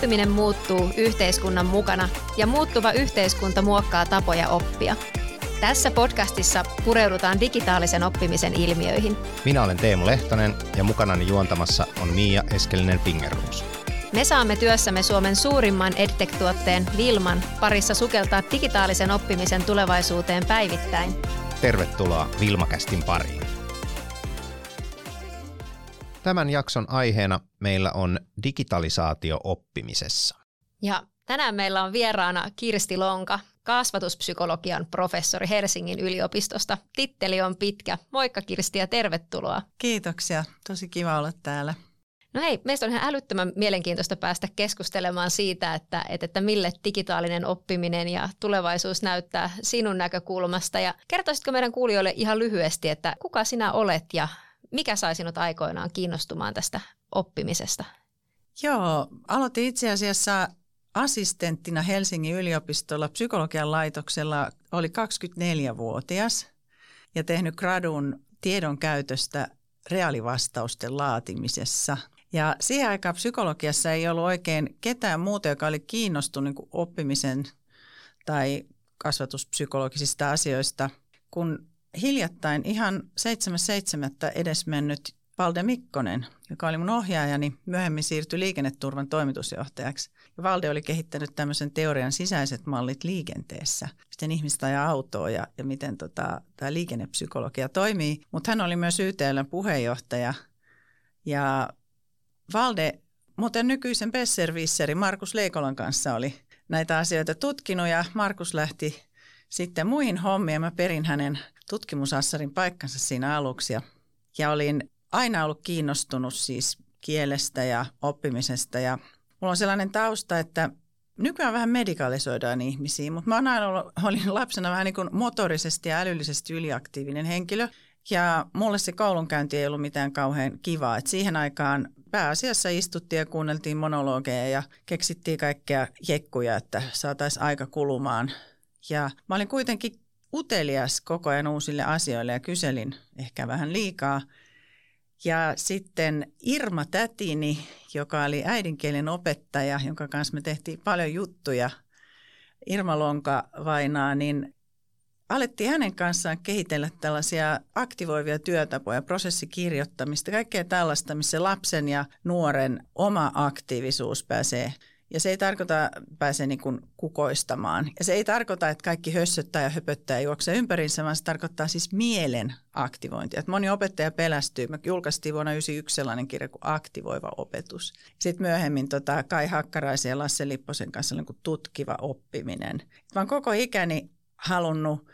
Oppiminen muuttuu yhteiskunnan mukana ja muuttuva yhteiskunta muokkaa tapoja oppia. Tässä podcastissa pureudutaan digitaalisen oppimisen ilmiöihin. Minä olen Teemu Lehtonen ja mukanani juontamassa on Miia Eskelinen Fingerruus. Me saamme työssämme Suomen suurimman EdTech-tuotteen Vilman parissa sukeltaa digitaalisen oppimisen tulevaisuuteen päivittäin. Tervetuloa Vilmakästin pariin. Tämän jakson aiheena meillä on digitalisaatio oppimisessa. Ja tänään meillä on vieraana Kirsti Lonka, kasvatuspsykologian professori Helsingin yliopistosta. Titteli on pitkä. Moikka Kirsti ja tervetuloa. Kiitoksia. Tosi kiva olla täällä. No hei, meistä on ihan älyttömän mielenkiintoista päästä keskustelemaan siitä, että, että, että mille digitaalinen oppiminen ja tulevaisuus näyttää sinun näkökulmasta. Ja kertoisitko meidän kuulijoille ihan lyhyesti, että kuka sinä olet ja mikä sai sinut aikoinaan kiinnostumaan tästä oppimisesta? Joo, aloitin itse asiassa assistenttina Helsingin yliopistolla psykologian laitoksella. Oli 24-vuotias ja tehnyt gradun tiedon käytöstä reaalivastausten laatimisessa. Ja siihen aikaan psykologiassa ei ollut oikein ketään muuta, joka oli kiinnostunut niin oppimisen tai kasvatuspsykologisista asioista, kun hiljattain ihan 7.7. edesmennyt Valde Mikkonen, joka oli mun ohjaajani, myöhemmin siirtyi liikenneturvan toimitusjohtajaksi. Ja Valde oli kehittänyt tämmöisen teorian sisäiset mallit liikenteessä, miten ihmistä ajaa autoa ja, ja miten tota, tämä liikennepsykologia toimii. Mutta hän oli myös YTLn puheenjohtaja ja Valde, muuten nykyisen Besservisseri Markus Leikolan kanssa oli näitä asioita tutkinut ja Markus lähti sitten muihin hommiin. Mä perin hänen tutkimusassarin paikkansa siinä aluksi ja, ja olin aina ollut kiinnostunut siis kielestä ja oppimisesta ja mulla on sellainen tausta, että nykyään vähän medikalisoidaan ihmisiä, mutta mä aina ollut, olin lapsena vähän niin kuin motorisesti ja älyllisesti yliaktiivinen henkilö ja mulle se koulunkäynti ei ollut mitään kauhean kivaa. Et siihen aikaan pääasiassa istuttiin ja kuunneltiin monologeja ja keksittiin kaikkea jekkuja, että saataisiin aika kulumaan. Ja mä olin kuitenkin utelias koko ajan uusille asioille ja kyselin ehkä vähän liikaa. Ja sitten Irma Tätini, joka oli äidinkielen opettaja, jonka kanssa me tehtiin paljon juttuja, Irma Lonka vainaa, niin alettiin hänen kanssaan kehitellä tällaisia aktivoivia työtapoja, prosessikirjoittamista, kaikkea tällaista, missä lapsen ja nuoren oma aktiivisuus pääsee ja se ei tarkoita pääse niin kuin kukoistamaan. Ja se ei tarkoita, että kaikki hössöttää ja höpöttää ja juoksee ympärinsä, vaan se tarkoittaa siis mielen aktivointia. Että moni opettaja pelästyy. Me julkaistiin vuonna 1991 sellainen kirja kuin Aktivoiva opetus. Sitten myöhemmin tota Kai Hakkaraisen ja Lasse Lipposen kanssa niin kuin tutkiva oppiminen. Mä oon koko ikäni halunnut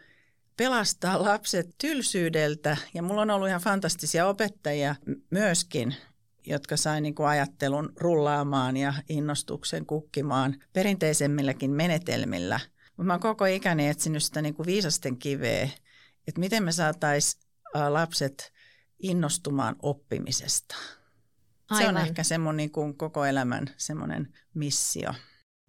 pelastaa lapset tylsyydeltä ja mulla on ollut ihan fantastisia opettajia myöskin, jotka sai niin kuin ajattelun rullaamaan ja innostuksen kukkimaan perinteisemmilläkin menetelmillä. Mutta mä oon koko ikäni etsinyt sitä niin kuin viisasten kiveä, että miten me saataisiin lapset innostumaan oppimisesta. Aivan. Se on ehkä se mun niin kuin koko elämän semmoinen missio.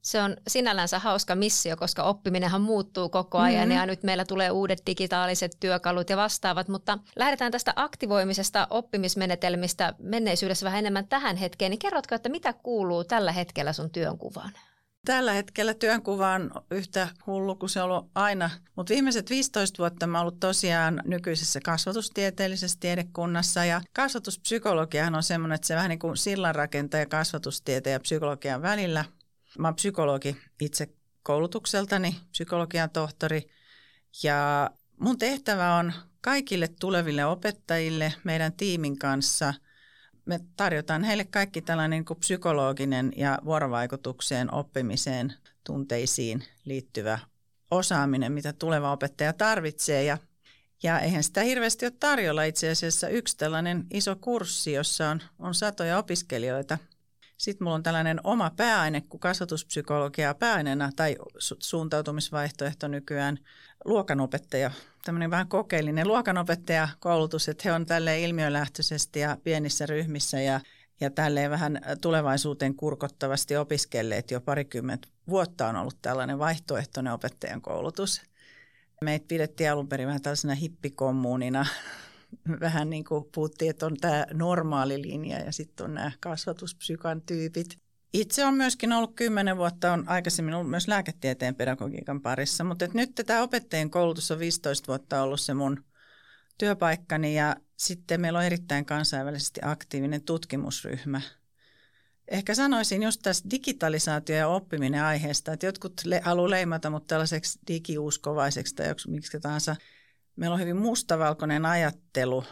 Se on sinällänsä hauska missio, koska oppiminenhan muuttuu koko ajan mm-hmm. ja nyt meillä tulee uudet digitaaliset työkalut ja vastaavat, mutta lähdetään tästä aktivoimisesta oppimismenetelmistä menneisyydessä vähän enemmän tähän hetkeen, niin kerrotko, että mitä kuuluu tällä hetkellä sun työnkuvaan? Tällä hetkellä työnkuva on yhtä hullu kuin se on ollut aina, mutta viimeiset 15 vuotta mä ollut tosiaan nykyisessä kasvatustieteellisessä tiedekunnassa ja kasvatuspsykologiahan on semmoinen, että se vähän niin kuin sillanrakentaja kasvatustieteen ja psykologian välillä – Mä oon psykologi itse koulutukseltani, psykologian tohtori ja mun tehtävä on kaikille tuleville opettajille meidän tiimin kanssa me tarjotaan heille kaikki tällainen niin psykologinen ja vuorovaikutukseen, oppimiseen, tunteisiin liittyvä osaaminen, mitä tuleva opettaja tarvitsee. Ja, ja eihän sitä hirveästi ole tarjolla itse asiassa yksi tällainen iso kurssi, jossa on, on satoja opiskelijoita – sitten mulla on tällainen oma pääaine kuin kasvatuspsykologia pääaineena tai su- suuntautumisvaihtoehto nykyään luokanopettaja. Tämmöinen vähän kokeellinen luokanopettajakoulutus, että he on tälle ilmiölähtöisesti ja pienissä ryhmissä ja, ja tälleen vähän tulevaisuuteen kurkottavasti opiskelleet jo parikymmentä vuotta on ollut tällainen vaihtoehtoinen opettajan koulutus. Meitä pidettiin alun perin vähän tällaisena hippikommuunina vähän niin kuin puhuttiin, että on tämä normaali linja ja sitten on nämä kasvatuspsykan tyypit. itse on myöskin ollut kymmenen vuotta, on aikaisemmin ollut myös lääketieteen pedagogiikan parissa, mutta et nyt tämä opettajien koulutus on 15 vuotta ollut se mun työpaikkani ja sitten meillä on erittäin kansainvälisesti aktiivinen tutkimusryhmä. Ehkä sanoisin just tässä digitalisaatio ja oppiminen aiheesta, että jotkut le- haluaa leimata mut tällaiseksi digiuskovaiseksi tai miksi tahansa. Meillä on hyvin mustavalkoinen ajattelu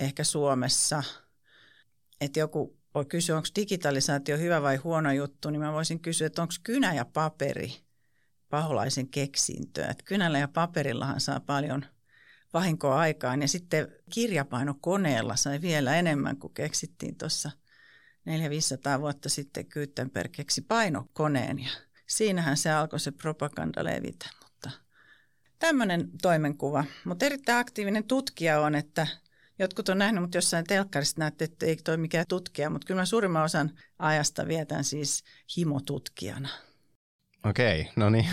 ehkä Suomessa, että joku voi kysyä, onko digitalisaatio hyvä vai huono juttu, niin mä voisin kysyä, että onko kynä ja paperi paholaisen keksintöä. Että kynällä ja paperillahan saa paljon vahinkoa aikaan ja sitten kirjapainokoneella sai vielä enemmän kuin keksittiin tuossa 400-500 vuotta sitten Gutenberg keksi painokoneen ja siinähän se alkoi se propaganda levitä. Tämmöinen toimenkuva. Mutta erittäin aktiivinen tutkija on, että Jotkut on nähnyt, mutta jossain telkkarista näette, että ei toi mikään tutkija, mutta kyllä mä suurimman osan ajasta vietän siis himotutkijana. Okei, okay, no niin.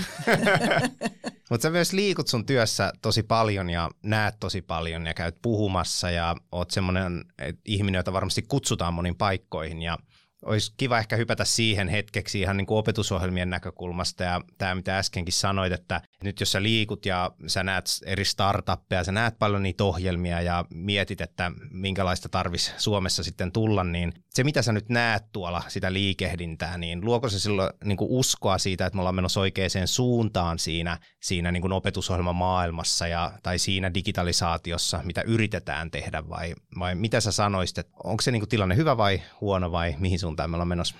mutta sä myös liikut sun työssä tosi paljon ja näet tosi paljon ja käyt puhumassa ja oot semmoinen ihminen, jota varmasti kutsutaan monin paikkoihin ja – olisi kiva ehkä hypätä siihen hetkeksi ihan niin kuin opetusohjelmien näkökulmasta ja tämä mitä äskenkin sanoit, että nyt jos sä liikut ja sä näet eri startuppeja, sä näet paljon niitä ohjelmia ja mietit, että minkälaista tarvis Suomessa sitten tulla, niin se mitä sä nyt näet tuolla sitä liikehdintää, niin luoko se silloin niin kuin uskoa siitä, että me ollaan menossa oikeaan suuntaan siinä, siinä niin kuin maailmassa ja, tai siinä digitalisaatiossa, mitä yritetään tehdä vai, vai mitä sä sanoisit, että onko se niin kuin tilanne hyvä vai huono vai mihin suuntaan suuntaan me ollaan menossa?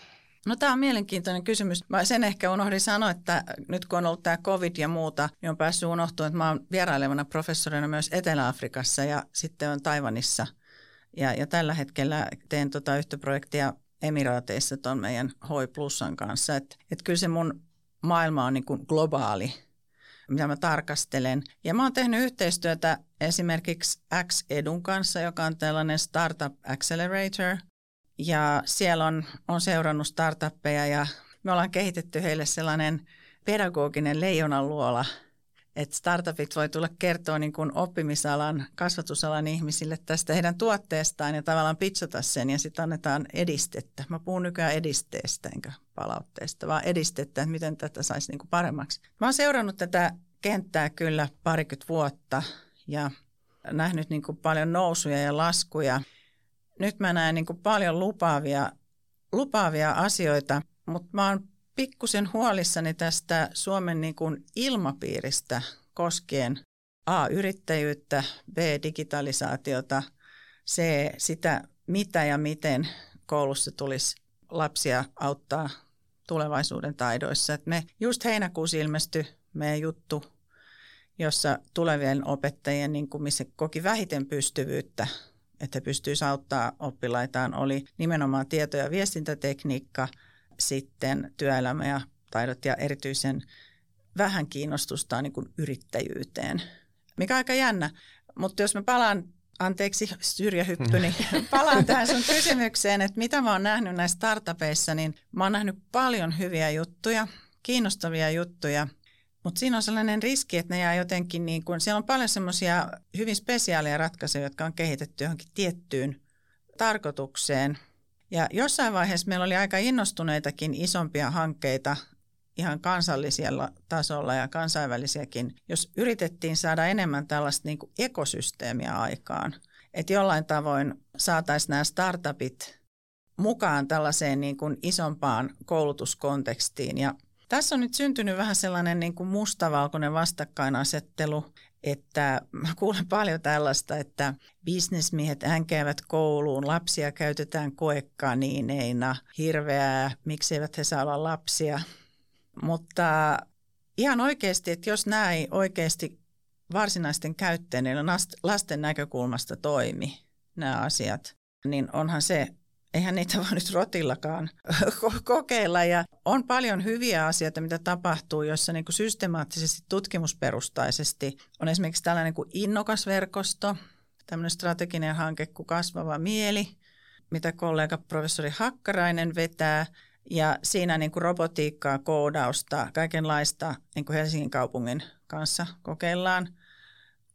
No tämä on mielenkiintoinen kysymys. Mä sen ehkä unohdin sanoa, että nyt kun on ollut tämä covid ja muuta, niin on päässyt unohtumaan, että mä oon vierailevana professorina myös Etelä-Afrikassa ja sitten on Taivanissa. Ja, ja tällä hetkellä teen tota yhtä projektia Emiraateissa tuon meidän Hoi Plusan kanssa. Että et kyllä se mun maailma on niin kuin globaali, mitä mä tarkastelen. Ja mä oon tehnyt yhteistyötä esimerkiksi X-Edun kanssa, joka on tällainen Startup Accelerator – ja siellä on, on seurannut startuppeja ja me ollaan kehitetty heille sellainen pedagoginen leijonan luola, että startupit voi tulla kertoa niin kuin oppimisalan, kasvatusalan ihmisille tästä heidän tuotteestaan ja tavallaan pitchata sen ja sitten annetaan edistettä. Mä puhun nykyään edisteestä enkä palautteesta, vaan edistettä, että miten tätä saisi niin kuin paremmaksi. Mä oon seurannut tätä kenttää kyllä parikymmentä vuotta ja nähnyt niin kuin paljon nousuja ja laskuja – nyt mä näen niin kuin paljon lupaavia, lupaavia asioita, mutta mä oon pikkusen huolissani tästä Suomen niin kuin ilmapiiristä koskien A. yrittäjyyttä, B. digitalisaatiota, C. sitä mitä ja miten koulussa tulisi lapsia auttaa tulevaisuuden taidoissa. Et me just heinäkuussa ilmestyi meidän juttu, jossa tulevien opettajien, niin kuin missä koki vähiten pystyvyyttä että pystyisi auttaa oppilaitaan, oli nimenomaan tieto- ja viestintätekniikka, sitten työelämä ja taidot ja erityisen vähän kiinnostusta niin kuin yrittäjyyteen, mikä on aika jännä. Mutta jos mä palaan, anteeksi syrjähyppy, niin palaan tähän sun kysymykseen, että mitä mä oon nähnyt näissä startupeissa, niin mä oon nähnyt paljon hyviä juttuja, kiinnostavia juttuja – mutta siinä on sellainen riski, että ne jää jotenkin niin kuin, siellä on paljon semmoisia hyvin spesiaaleja ratkaisuja, jotka on kehitetty johonkin tiettyyn tarkoitukseen. Ja jossain vaiheessa meillä oli aika innostuneitakin isompia hankkeita ihan kansallisella tasolla ja kansainvälisiäkin, jos yritettiin saada enemmän tällaista niin kuin ekosysteemiä aikaan. Että jollain tavoin saataisiin nämä startupit mukaan tällaiseen niin kuin isompaan koulutuskontekstiin. Ja tässä on nyt syntynyt vähän sellainen niin kuin mustavalkoinen vastakkainasettelu, että mä kuulen paljon tällaista, että bisnesmiehet änkäävät kouluun, lapsia käytetään koekaniineina, hirveää, miksi eivät he saa olla lapsia. Mutta ihan oikeasti, että jos ei oikeasti varsinaisten käyttäjien lasten näkökulmasta toimi, nämä asiat, niin onhan se eihän niitä voi nyt rotillakaan kokeilla. Ja on paljon hyviä asioita, mitä tapahtuu, jossa niin kuin systemaattisesti, tutkimusperustaisesti on esimerkiksi tällainen kuin innokasverkosto, tämmöinen strateginen hanke kuin Kasvava mieli, mitä kollega professori Hakkarainen vetää. Ja siinä niin kuin robotiikkaa, koodausta, kaikenlaista niin kuin Helsingin kaupungin kanssa kokeillaan.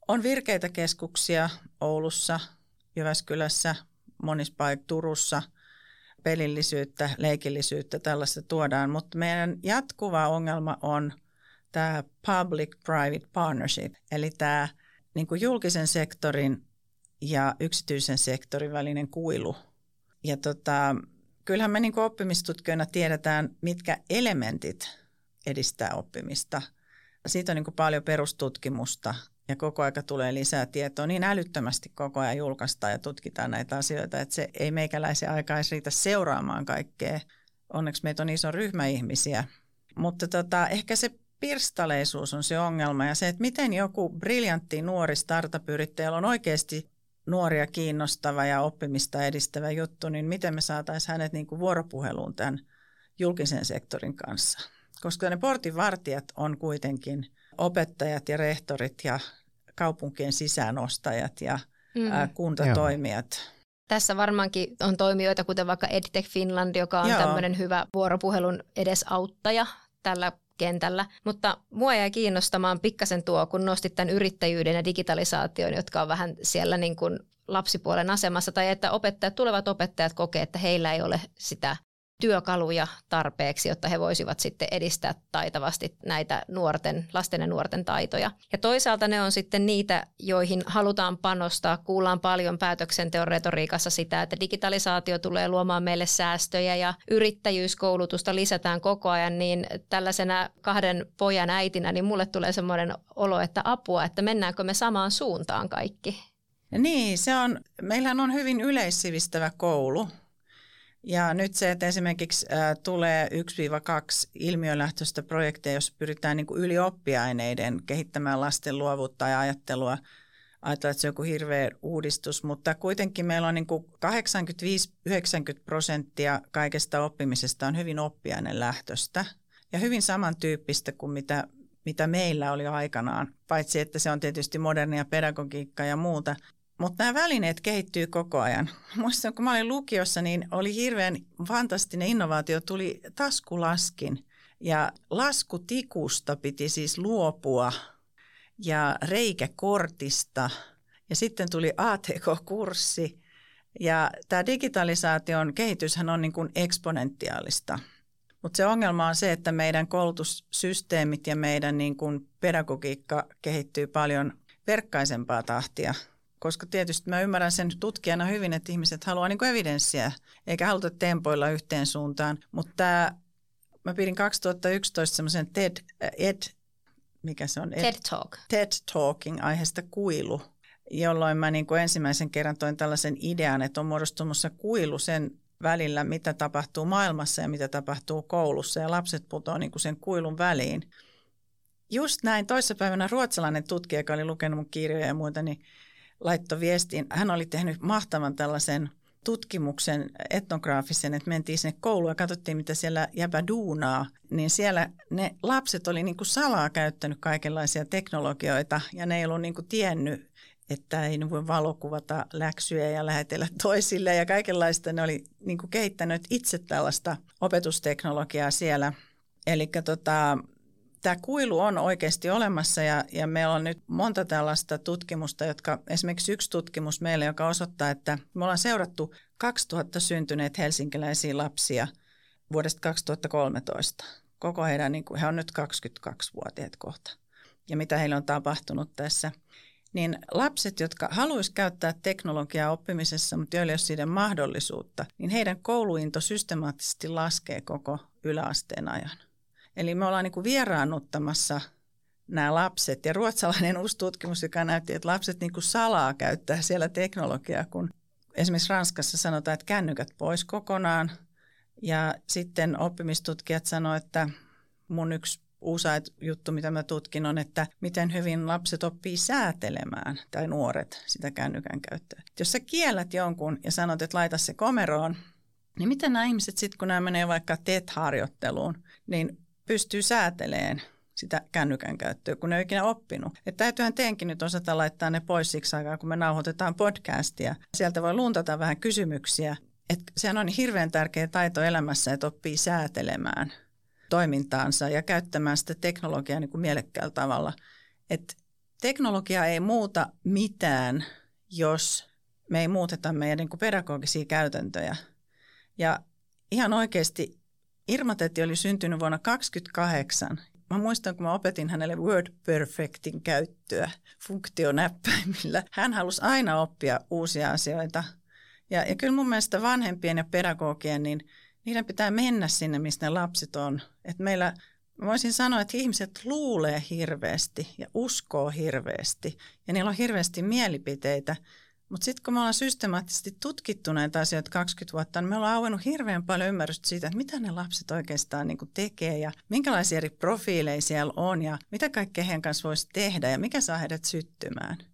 On virkeitä keskuksia Oulussa, Jyväskylässä, monissa paikoissa Turussa, pelillisyyttä, leikillisyyttä, tällaista tuodaan, mutta meidän jatkuva ongelma on tämä public-private partnership, eli tämä niin kuin julkisen sektorin ja yksityisen sektorin välinen kuilu. Ja tota, kyllähän me niin kuin oppimistutkijoina tiedetään, mitkä elementit edistää oppimista. Siitä on niin kuin paljon perustutkimusta ja koko aika tulee lisää tietoa. Niin älyttömästi koko ajan julkaistaan ja tutkitaan näitä asioita, että se ei meikäläisen aikaa riitä seuraamaan kaikkea. Onneksi meitä on iso ryhmä ihmisiä. Mutta tota, ehkä se pirstaleisuus on se ongelma ja se, että miten joku briljantti nuori startup-yrittäjä on oikeasti nuoria kiinnostava ja oppimista edistävä juttu, niin miten me saataisiin hänet niin kuin vuoropuheluun tämän julkisen sektorin kanssa. Koska ne portinvartijat on kuitenkin opettajat ja rehtorit ja kaupunkien sisäänostajat ja mm. ä, kuntatoimijat. Joo. Tässä varmaankin on toimijoita, kuten vaikka EdTech Finland, joka on tämmöinen hyvä vuoropuhelun edesauttaja tällä kentällä. Mutta mua jäi kiinnostamaan pikkasen tuo, kun nostit tämän yrittäjyyden ja digitalisaation, jotka on vähän siellä niin kuin lapsipuolen asemassa, tai että opettajat, tulevat opettajat kokee, että heillä ei ole sitä työkaluja tarpeeksi, jotta he voisivat sitten edistää taitavasti näitä nuorten, lasten ja nuorten taitoja. Ja toisaalta ne on sitten niitä, joihin halutaan panostaa. Kuullaan paljon päätöksenteon retoriikassa sitä, että digitalisaatio tulee luomaan meille säästöjä ja yrittäjyyskoulutusta lisätään koko ajan, niin tällaisena kahden pojan äitinä, niin mulle tulee semmoinen olo, että apua, että mennäänkö me samaan suuntaan kaikki. Niin, se on, meillähän on hyvin yleissivistävä koulu, ja nyt se, että esimerkiksi tulee 1-2 ilmiölähtöistä projekteja, jos pyritään niin kuin yli oppiaineiden kehittämään lasten luovuutta ja ajattelua, ajatellaan, että se on joku hirveä uudistus, mutta kuitenkin meillä on niin kuin 85-90 prosenttia kaikesta oppimisesta on hyvin oppiainelähtöistä ja hyvin samantyyppistä kuin mitä, mitä meillä oli aikanaan, paitsi että se on tietysti modernia pedagogiikkaa ja muuta. Mutta nämä välineet kehittyy koko ajan. Muistan, kun mä olin lukiossa, niin oli hirveän fantastinen innovaatio, tuli taskulaskin. Ja laskutikusta piti siis luopua ja reikäkortista. Ja sitten tuli ATK-kurssi. Ja tämä digitalisaation kehityshän on niin kuin eksponentiaalista. Mutta se ongelma on se, että meidän koulutussysteemit ja meidän niin kuin pedagogiikka kehittyy paljon verkkaisempaa tahtia – koska tietysti mä ymmärrän sen tutkijana hyvin, että ihmiset haluaa niin evidenssiä, eikä haluta tempoilla yhteen suuntaan. Mutta tämä, mä pidin 2011 semmoisen TED, Ed, mikä se on? Ed, TED Talk. TED Talking aiheesta kuilu, jolloin mä niin kuin ensimmäisen kerran toin tällaisen idean, että on muodostumassa kuilu sen välillä, mitä tapahtuu maailmassa ja mitä tapahtuu koulussa, ja lapset putoavat niin sen kuilun väliin. Just näin, toissapäivänä ruotsalainen tutkija, joka oli lukenut mun kirjoja ja muuta, niin laittoi viestiin. Hän oli tehnyt mahtavan tällaisen tutkimuksen etnograafisen, että mentiin sinne kouluun ja katsottiin, mitä siellä jäbä duunaa, niin siellä ne lapset oli niin kuin salaa käyttänyt kaikenlaisia teknologioita ja ne ei ollut niin kuin tiennyt, että ei ne voi valokuvata läksyjä ja lähetellä toisille ja kaikenlaista. Ne oli niin kuin kehittänyt itse tällaista opetusteknologiaa siellä. Eli tota, tämä kuilu on oikeasti olemassa ja, ja meillä on nyt monta tällaista tutkimusta, jotka esimerkiksi yksi tutkimus meille, joka osoittaa, että me ollaan seurattu 2000 syntyneet helsinkiläisiä lapsia vuodesta 2013. Koko heidän, niin kuin, he on nyt 22-vuotiaat kohta. Ja mitä heillä on tapahtunut tässä. Niin lapset, jotka haluaisivat käyttää teknologiaa oppimisessa, mutta joilla ei ole siitä mahdollisuutta, niin heidän kouluinto systemaattisesti laskee koko yläasteen ajan. Eli me ollaan niin kuin vieraannuttamassa nämä lapset. Ja ruotsalainen uusi tutkimus, joka näytti, että lapset niin kuin salaa käyttää siellä teknologiaa, kun esimerkiksi Ranskassa sanotaan, että kännykät pois kokonaan. Ja sitten oppimistutkijat sanoivat, että mun yksi uusi juttu, mitä mä tutkin, on, että miten hyvin lapset oppii säätelemään, tai nuoret, sitä kännykän käyttöä. Jos sä kiellät jonkun ja sanot, että laita se komeroon, niin miten nämä ihmiset sitten, kun nämä menee vaikka TET-harjoitteluun, niin pystyy sääteleen sitä kännykän käyttöä, kun ne ei ikinä oppinut. Että täytyyhän teenkin nyt osata laittaa ne pois siksi aikaa, kun me nauhoitetaan podcastia. Sieltä voi luntata vähän kysymyksiä. Että sehän on hirveän tärkeä taito elämässä, että oppii säätelemään toimintaansa ja käyttämään sitä teknologiaa niin kuin mielekkäällä tavalla. Että teknologia ei muuta mitään, jos me ei muuteta meidän niin kuin pedagogisia käytäntöjä. Ja ihan oikeasti Irma Tetti oli syntynyt vuonna 1928. Mä muistan, kun mä opetin hänelle Word Perfectin käyttöä funktionäppäimillä. Hän halusi aina oppia uusia asioita. Ja, ja kyllä mun mielestä vanhempien ja pedagogien, niin niiden pitää mennä sinne, missä ne lapset on. Et meillä, mä voisin sanoa, että ihmiset luulee hirveästi ja uskoo hirveästi. Ja niillä on hirveästi mielipiteitä. Mutta sitten kun me ollaan systemaattisesti tutkittu näitä asioita 20 vuotta, niin me ollaan auennut hirveän paljon ymmärrystä siitä, että mitä ne lapset oikeastaan niin tekee ja minkälaisia eri profiileja siellä on ja mitä kaikkea heidän kanssa voisi tehdä ja mikä saa heidät syttymään.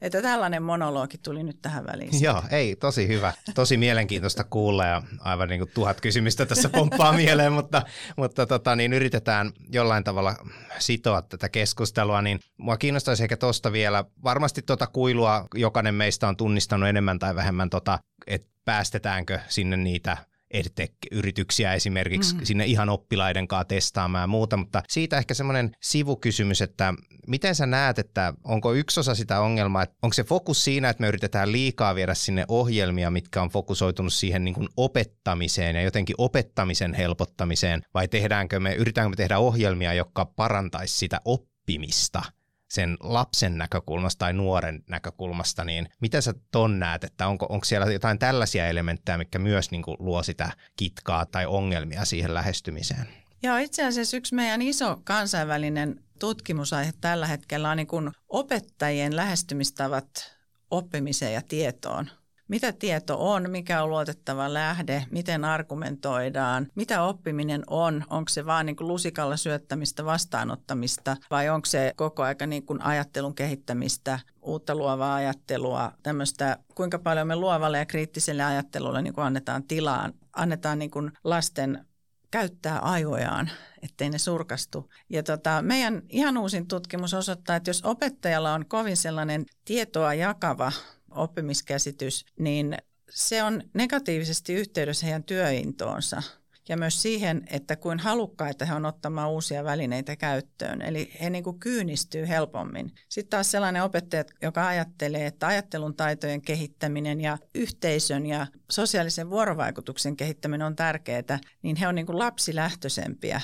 Että tällainen monologi tuli nyt tähän väliin. Joo, ei, tosi hyvä. Tosi mielenkiintoista kuulla ja aivan niin kuin tuhat kysymystä tässä pomppaa mieleen, mutta, mutta tota, niin yritetään jollain tavalla sitoa tätä keskustelua. Niin mua kiinnostaisi ehkä tuosta vielä, varmasti tuota kuilua jokainen meistä on tunnistanut enemmän tai vähemmän, tota, että päästetäänkö sinne niitä – EdTech-yrityksiä esimerkiksi mm. sinne ihan oppilaiden kanssa testaamaan ja muuta, mutta siitä ehkä semmoinen sivukysymys, että miten sä näet, että onko yksi osa sitä ongelmaa, että onko se fokus siinä, että me yritetään liikaa viedä sinne ohjelmia, mitkä on fokusoitunut siihen niin kuin opettamiseen ja jotenkin opettamisen helpottamiseen, vai tehdäänkö me, yritetäänkö me tehdä ohjelmia, jotka parantaisi sitä oppimista – sen lapsen näkökulmasta tai nuoren näkökulmasta, niin miten sä ton näet, että onko, onko siellä jotain tällaisia elementtejä, mikä myös niin kuin luo sitä kitkaa tai ongelmia siihen lähestymiseen? Joo, itse asiassa yksi meidän iso kansainvälinen tutkimusaihe tällä hetkellä on niin kuin opettajien lähestymistavat oppimiseen ja tietoon mitä tieto on, mikä on luotettava lähde, miten argumentoidaan, mitä oppiminen on, onko se vaan niin kuin lusikalla syöttämistä, vastaanottamista? Vai onko se koko aika niin kuin ajattelun kehittämistä, uutta luovaa ajattelua, tämmöistä, kuinka paljon me luovalle ja kriittiselle ajattelulle niin kuin annetaan tilaan, annetaan niin kuin lasten käyttää aivojaan, ettei ne surkastu. Ja tota, meidän ihan uusin tutkimus osoittaa, että jos opettajalla on kovin sellainen tietoa jakava oppimiskäsitys, niin se on negatiivisesti yhteydessä heidän työintoonsa ja myös siihen, että kuin halukkaita he on ottamaan uusia välineitä käyttöön. Eli he niin kuin kyynistyy helpommin. Sitten taas sellainen opettaja, joka ajattelee, että ajattelun taitojen kehittäminen ja yhteisön ja sosiaalisen vuorovaikutuksen kehittäminen on tärkeää, niin he on niin kuin lapsilähtöisempiä.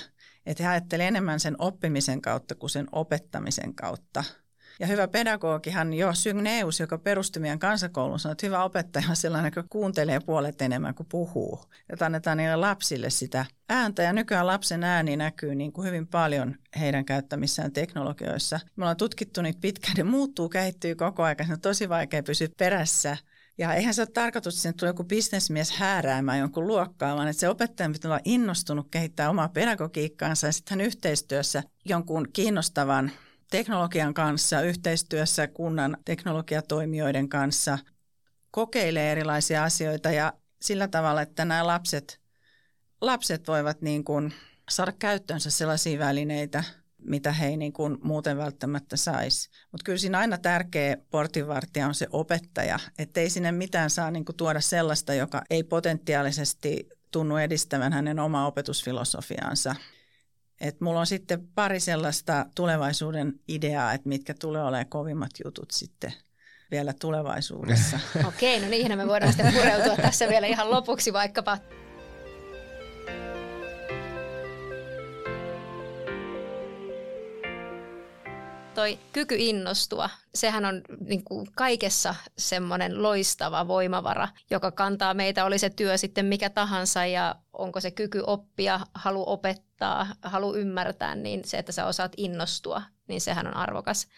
Että he ajattelevat enemmän sen oppimisen kautta kuin sen opettamisen kautta. Ja hyvä pedagogihan jo Sygneus, joka perusti meidän kansakoulun, sanoi, että hyvä opettaja on sellainen, joka kuuntelee puolet enemmän kuin puhuu. Ja annetaan niille lapsille sitä ääntä. Ja nykyään lapsen ääni näkyy niin kuin hyvin paljon heidän käyttämissään teknologioissa. Me ollaan tutkittu niitä pitkään, ne muuttuu, kehittyy koko ajan. Se on tosi vaikea pysyä perässä. Ja eihän se ole tarkoitus, että tulee joku bisnesmies hääräämään jonkun luokkaan, vaan että se opettaja pitää olla innostunut kehittää omaa pedagogiikkaansa ja sitten yhteistyössä jonkun kiinnostavan teknologian kanssa, yhteistyössä kunnan teknologiatoimijoiden kanssa, kokeilee erilaisia asioita ja sillä tavalla, että nämä lapset, lapset voivat niin kuin saada käyttöönsä sellaisia välineitä, mitä he ei niin kuin muuten välttämättä saisi. Mutta kyllä siinä aina tärkeä portinvartija on se opettaja, ettei sinne mitään saa niin kuin tuoda sellaista, joka ei potentiaalisesti tunnu edistävän hänen omaa opetusfilosofiaansa. Et mulla on sitten pari sellaista tulevaisuuden ideaa, että mitkä tulee olemaan kovimmat jutut sitten vielä tulevaisuudessa. Okei, no niihin me voidaan sitten pureutua tässä vielä ihan lopuksi vaikkapa. toi kyky innostua, sehän on niin kuin kaikessa semmoinen loistava voimavara, joka kantaa meitä, oli se työ sitten mikä tahansa ja onko se kyky oppia, halu opettaa, halu ymmärtää, niin se, että sä osaat innostua, niin sehän on arvokas,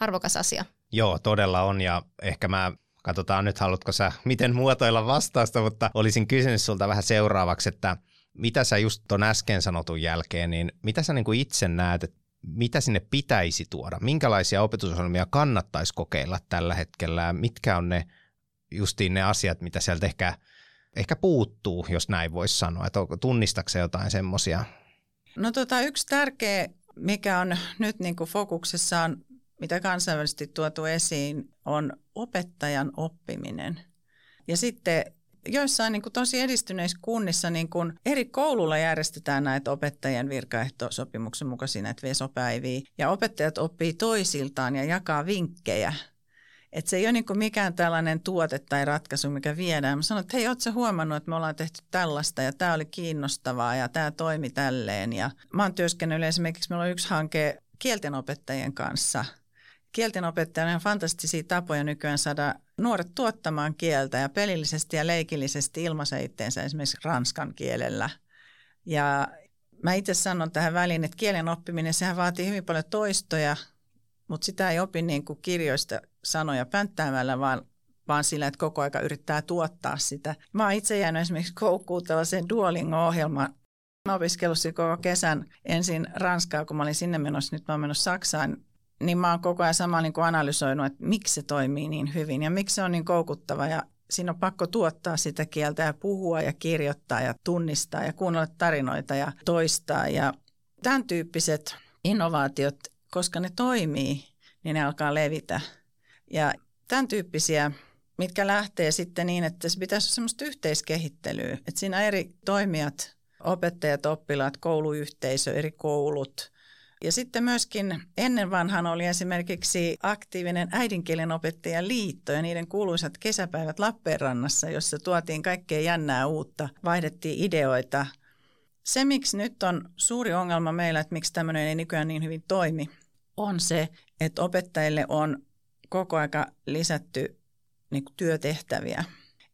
arvokas asia. Joo, todella on ja ehkä mä Katsotaan nyt, haluatko sä miten muotoilla vastausta, mutta olisin kysynyt sulta vähän seuraavaksi, että mitä sä just tuon äsken sanotun jälkeen, niin mitä sä niin kuin itse näet, että mitä sinne pitäisi tuoda? Minkälaisia opetusohjelmia kannattaisi kokeilla tällä hetkellä? Mitkä on ne justiin ne asiat, mitä sieltä ehkä, ehkä puuttuu, jos näin voisi sanoa? Että tunnistaako jotain semmoisia? No tota, yksi tärkeä, mikä on nyt niin kuin fokuksessa on, mitä kansainvälisesti tuotu esiin, on opettajan oppiminen. Ja sitten joissain niin kuin tosi edistyneissä kunnissa niin kuin eri koululla järjestetään näitä opettajien virkaehtosopimuksen mukaisia näitä vesopäiviä. Ja opettajat oppii toisiltaan ja jakaa vinkkejä. Että se ei ole niin mikään tällainen tuote tai ratkaisu, mikä viedään. Mä sanoin, että hei, ootko huomannut, että me ollaan tehty tällaista ja tämä oli kiinnostavaa ja tämä toimi tälleen. Ja mä oon työskennellyt esimerkiksi, meillä on yksi hanke kieltenopettajien kanssa. Kieltenopettajien on fantastisia tapoja nykyään saada nuoret tuottamaan kieltä ja pelillisesti ja leikillisesti ilmaisen itteensä esimerkiksi ranskan kielellä. Ja mä itse sanon tähän väliin, että kielen oppiminen, sehän vaatii hyvin paljon toistoja, mutta sitä ei opi niin kuin kirjoista sanoja pänttäämällä, vaan, vaan sillä, että koko aika yrittää tuottaa sitä. Mä oon itse jäänyt esimerkiksi koukkuun tällaiseen Duolingo-ohjelmaan. Mä opiskellut koko kesän ensin Ranskaa, kun mä olin sinne menossa, nyt mä oon menossa Saksaan, niin mä oon koko ajan sama niin kuin analysoinut, että miksi se toimii niin hyvin ja miksi se on niin koukuttava ja siinä on pakko tuottaa sitä kieltä ja puhua ja kirjoittaa ja tunnistaa ja kuunnella tarinoita ja toistaa ja tämän tyyppiset innovaatiot, koska ne toimii, niin ne alkaa levitä. Ja tämän tyyppisiä, mitkä lähtee sitten niin, että se pitäisi olla semmoista yhteiskehittelyä, että siinä eri toimijat, opettajat, oppilaat, kouluyhteisö, eri koulut – ja sitten myöskin ennen vanhan oli esimerkiksi aktiivinen äidinkielen opettajan liitto ja niiden kuuluisat kesäpäivät Lappeenrannassa, jossa tuotiin kaikkea jännää uutta, vaihdettiin ideoita. Se, miksi nyt on suuri ongelma meillä, että miksi tämmöinen ei nykyään niin hyvin toimi, on se, että opettajille on koko aika lisätty niin työtehtäviä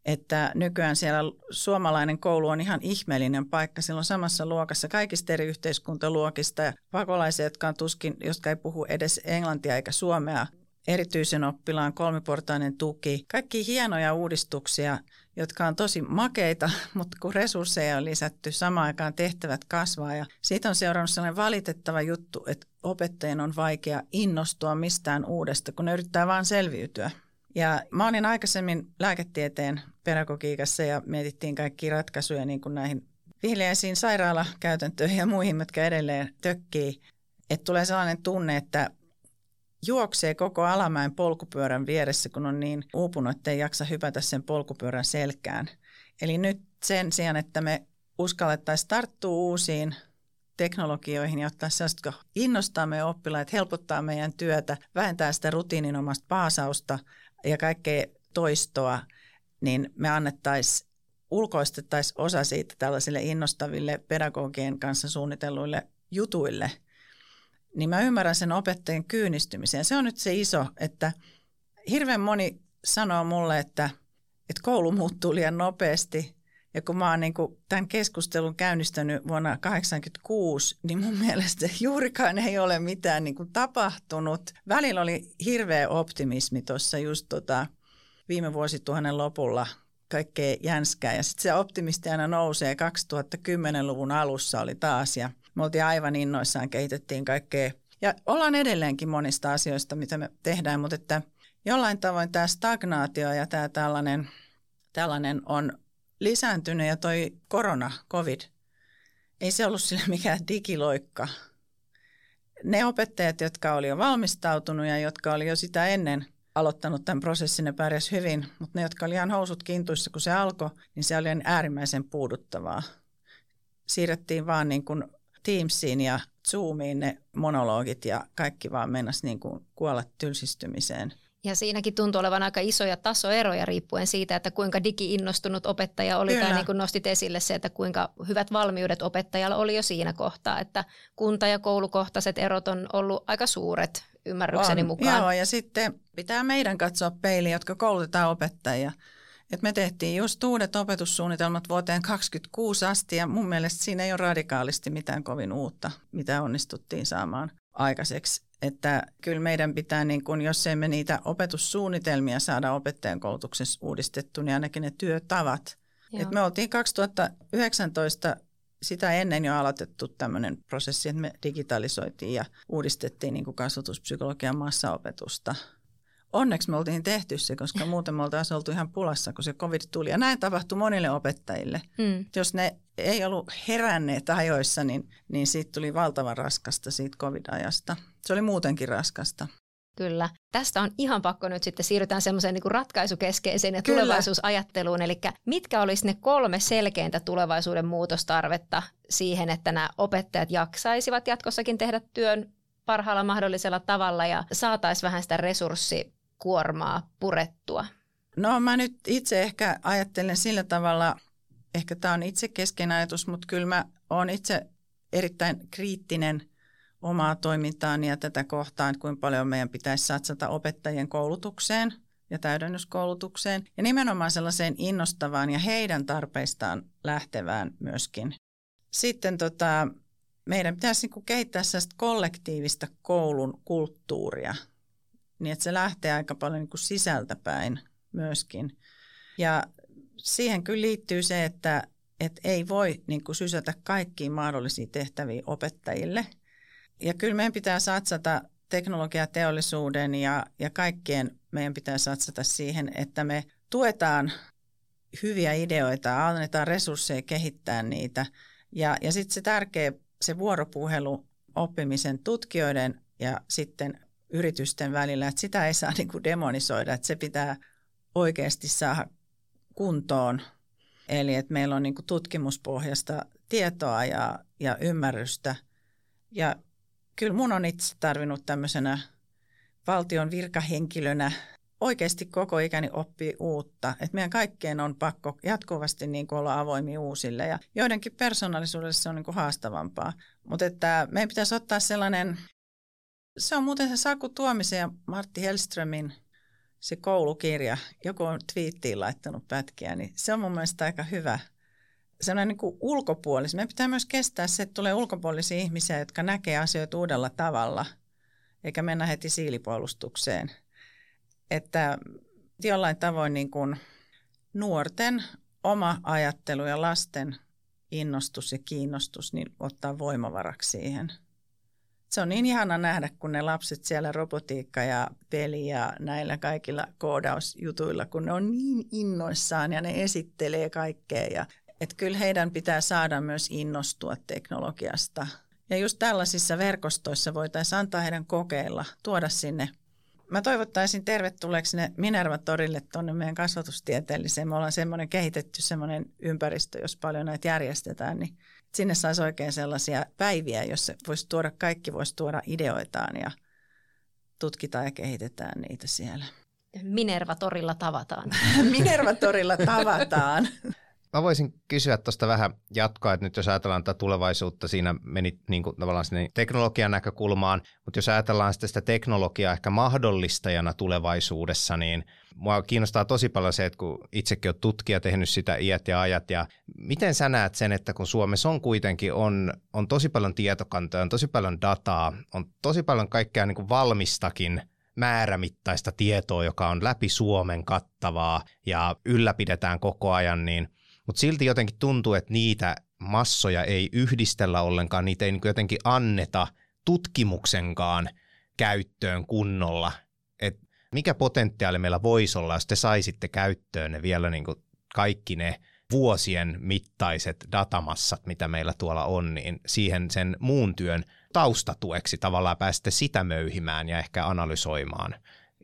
että nykyään siellä suomalainen koulu on ihan ihmeellinen paikka. Silloin samassa luokassa kaikista eri yhteiskuntaluokista ja pakolaisia, jotka on tuskin, jotka ei puhu edes englantia eikä suomea, erityisen oppilaan kolmiportainen tuki. Kaikki hienoja uudistuksia, jotka on tosi makeita, mutta kun resursseja on lisätty, samaan aikaan tehtävät kasvaa. Ja siitä on seurannut sellainen valitettava juttu, että opettajien on vaikea innostua mistään uudesta, kun ne yrittää vain selviytyä. Ja mä olin aikaisemmin lääketieteen pedagogiikassa ja mietittiin kaikki ratkaisuja niin kuin näihin viheliäisiin sairaalakäytäntöihin ja muihin, jotka edelleen tökkii. Että tulee sellainen tunne, että juoksee koko alamäen polkupyörän vieressä, kun on niin uupunut, että ei jaksa hypätä sen polkupyörän selkään. Eli nyt sen sijaan, että me uskallettaisiin tarttua uusiin teknologioihin ja ottaa sellaista, jotka innostaa meidän oppilaat, helpottaa meidän työtä, vähentää sitä rutiininomasta paasausta – ja kaikkea toistoa, niin me annettaisiin, ulkoistettaisiin osa siitä tällaisille innostaville pedagogien kanssa suunnitelluille jutuille, niin mä ymmärrän sen opettajan kyynistymisen. Se on nyt se iso, että hirveän moni sanoo mulle, että, että koulu muuttuu liian nopeasti. Ja kun mä oon niin tämän keskustelun käynnistänyt vuonna 1986, niin mun mielestä juurikaan ei ole mitään niin kuin tapahtunut. Välillä oli hirveä optimismi tuossa just tota viime vuosituhannen lopulla kaikkea jänskää. Ja sitten se optimisti aina nousee. 2010-luvun alussa oli taas ja me oltiin aivan innoissaan, kehitettiin kaikkea. Ja ollaan edelleenkin monista asioista, mitä me tehdään, mutta että jollain tavoin tämä stagnaatio ja tämä tällainen, tällainen on lisääntynyt ja toi korona, covid, ei se ollut sille mikään digiloikka. Ne opettajat, jotka oli jo valmistautunut ja jotka oli jo sitä ennen aloittanut tämän prosessin, ne pärjäs hyvin, mutta ne, jotka oli ihan housut kintuissa, kun se alkoi, niin se oli äärimmäisen puuduttavaa. Siirrettiin vaan niin kuin Teamsiin ja Zoomiin ne monologit ja kaikki vaan mennäisi niin kuin kuolla tylsistymiseen. Ja siinäkin tuntuu olevan aika isoja tasoeroja riippuen siitä, että kuinka digiinnostunut opettaja oli Kyllä. tai niin kuin nostit esille se, että kuinka hyvät valmiudet opettajalla oli jo siinä kohtaa, että kunta- ja koulukohtaiset erot on ollut aika suuret ymmärrykseni on. mukaan. Joo, ja sitten pitää meidän katsoa peiliin, jotka koulutetaan opettajia. Et me tehtiin just uudet opetussuunnitelmat vuoteen 2026 asti ja mun mielestä siinä ei ole radikaalisti mitään kovin uutta, mitä onnistuttiin saamaan aikaiseksi. Että kyllä meidän pitää, niin kun, jos emme niitä opetussuunnitelmia saada opettajan koulutuksessa uudistettu, niin ainakin ne työtavat. Et me oltiin 2019 sitä ennen jo aloitettu tämmöinen prosessi, että me digitalisoitiin ja uudistettiin niin kasvatuspsykologian massaopetusta – onneksi me oltiin tehty se, koska muuten me oltaisiin oltu ihan pulassa, kun se covid tuli. Ja näin tapahtui monille opettajille. Mm. Jos ne ei ollut heränneet ajoissa, niin, niin siitä tuli valtavan raskasta siitä covid-ajasta. Se oli muutenkin raskasta. Kyllä. Tästä on ihan pakko nyt sitten siirrytään semmoiseen niin ratkaisukeskeiseen ja Kyllä. tulevaisuusajatteluun. Eli mitkä olisi ne kolme selkeintä tulevaisuuden muutostarvetta siihen, että nämä opettajat jaksaisivat jatkossakin tehdä työn parhaalla mahdollisella tavalla ja saataisiin vähän sitä resurssi kuormaa purettua? No mä nyt itse ehkä ajattelen sillä tavalla, ehkä tämä on itse keskeinen ajatus, mutta kyllä mä oon itse erittäin kriittinen omaa toimintaani ja tätä kohtaan, että kuinka paljon meidän pitäisi satsata opettajien koulutukseen ja täydennyskoulutukseen ja nimenomaan sellaiseen innostavaan ja heidän tarpeistaan lähtevään myöskin. Sitten tota, meidän pitäisi niin kehittää sellaista kollektiivista koulun kulttuuria, niin että se lähtee aika paljon niin sisältäpäin myöskin. Ja siihen kyllä liittyy se, että, että ei voi niin kuin sysätä kaikkiin mahdollisiin tehtäviin opettajille. Ja kyllä meidän pitää satsata teknologiateollisuuden ja, ja kaikkien meidän pitää satsata siihen, että me tuetaan hyviä ideoita, annetaan resursseja kehittää niitä. Ja, ja sitten se tärkeä, se vuoropuhelu oppimisen tutkijoiden ja sitten yritysten välillä, että sitä ei saa niin kuin demonisoida, että se pitää oikeasti saada kuntoon. Eli että meillä on niin kuin tutkimuspohjasta tietoa ja, ja ymmärrystä. Ja kyllä mun on itse tarvinnut tämmöisenä valtion virkahenkilönä oikeasti koko ikäni oppii uutta. Että meidän kaikkeen on pakko jatkuvasti niin olla avoimia uusille ja joidenkin persoonallisuudelle se on niin haastavampaa. Mutta että meidän pitäisi ottaa sellainen, se on muuten se Saku Tuomisen ja Martti Hellströmin se koulukirja, joku on twiittiin laittanut pätkiä, niin se on mun mielestä aika hyvä. Sellainen niin kuin ulkopuolisi. Meidän pitää myös kestää se, että tulee ulkopuolisia ihmisiä, jotka näkee asioita uudella tavalla, eikä mennä heti siilipuolustukseen. Että jollain tavoin niin kuin nuorten oma ajattelu ja lasten innostus ja kiinnostus niin ottaa voimavaraksi siihen – se on niin ihana nähdä, kun ne lapset siellä robotiikka ja peli ja näillä kaikilla koodausjutuilla, kun ne on niin innoissaan ja ne esittelee kaikkea. Ja, että kyllä heidän pitää saada myös innostua teknologiasta. Ja just tällaisissa verkostoissa voitaisiin antaa heidän kokeilla, tuoda sinne. Mä toivottaisin tervetulleeksi ne Minerva-torille tuonne meidän kasvatustieteelliseen. Me ollaan semmoinen kehitetty semmoinen ympäristö, jos paljon näitä järjestetään, niin sinne saisi oikein sellaisia päiviä, jossa voisi tuoda, kaikki voisi tuoda ideoitaan ja tutkitaan ja kehitetään niitä siellä. Minerva-torilla tavataan. Minerva-torilla tavataan. Mä voisin kysyä tuosta vähän jatkoa, että nyt jos ajatellaan tätä tulevaisuutta, siinä meni niin kuin tavallaan sinne teknologian näkökulmaan, mutta jos ajatellaan sitten sitä teknologiaa ehkä mahdollistajana tulevaisuudessa, niin mua kiinnostaa tosi paljon se, että kun itsekin on tutkija tehnyt sitä iät ja ajat, ja miten sä näet sen, että kun Suomessa on kuitenkin on, on tosi paljon tietokantoja, on tosi paljon dataa, on tosi paljon kaikkea niin kuin valmistakin määrämittaista tietoa, joka on läpi Suomen kattavaa ja ylläpidetään koko ajan, niin – mutta silti jotenkin tuntuu, että niitä massoja ei yhdistellä ollenkaan, niitä ei niin jotenkin anneta tutkimuksenkaan käyttöön kunnolla. Et mikä potentiaali meillä voisi olla, jos te saisitte käyttöön ne vielä niin kaikki ne vuosien mittaiset datamassat, mitä meillä tuolla on, niin siihen sen muun työn taustatueksi tavallaan pääsette sitä möyhimään ja ehkä analysoimaan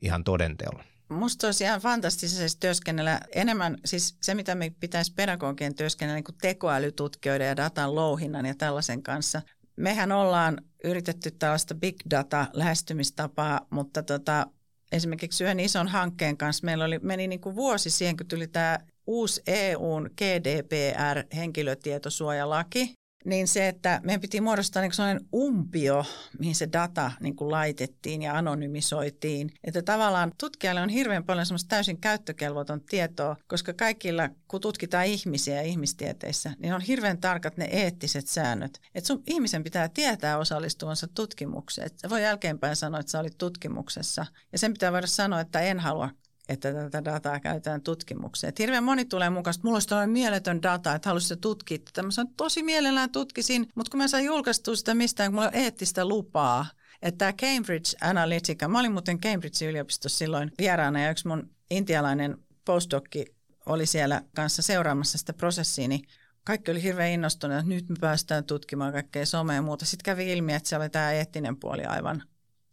ihan todenteolla. Musta olisi ihan fantastisesti työskennellä enemmän, siis se mitä me pitäisi pedagogien työskennellä niin tekoälytutkijoiden ja datan louhinnan ja tällaisen kanssa. Mehän ollaan yritetty tällaista big data lähestymistapaa, mutta tota, esimerkiksi yhden ison hankkeen kanssa meillä oli, meni niin kuin vuosi siihen, kun tuli tämä uusi EUn GDPR-henkilötietosuojalaki, niin se, että meidän piti muodostaa niin sellainen umpio, mihin se data niin kuin laitettiin ja anonymisoitiin. Että tavallaan tutkijalle on hirveän paljon semmoista täysin käyttökelvoton tietoa, koska kaikilla, kun tutkitaan ihmisiä ihmistieteissä, niin on hirveän tarkat ne eettiset säännöt. Että sun ihmisen pitää tietää osallistuvansa tutkimukseen. Että voi jälkeenpäin sanoa, että sä olit tutkimuksessa. Ja sen pitää voida sanoa, että en halua että tätä dataa käytetään tutkimukseen. Et hirveän moni tulee mukaan, että mulla olisi tällainen mieletön data, että haluaisin tutkia tätä. Mä sanon, tosi mielellään tutkisin, mutta kun mä sain julkaistua sitä mistään, kun mulla on eettistä lupaa, että tämä Cambridge Analytica, mä olin muuten Cambridge yliopistossa silloin vieraana ja yksi mun intialainen postdokki oli siellä kanssa seuraamassa sitä prosessia, niin kaikki oli hirveän innostuneet, että nyt me päästään tutkimaan kaikkea somea ja muuta. Sitten kävi ilmi, että se oli tämä eettinen puoli aivan,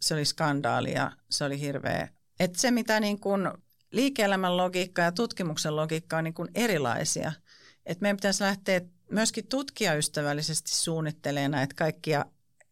se oli skandaali ja se oli hirveä. Että se, mitä niin kuin liike-elämän logiikka ja tutkimuksen logiikka on niin kuin erilaisia. Et meidän pitäisi lähteä myöskin tutkijaystävällisesti suunnittelemaan näitä kaikkia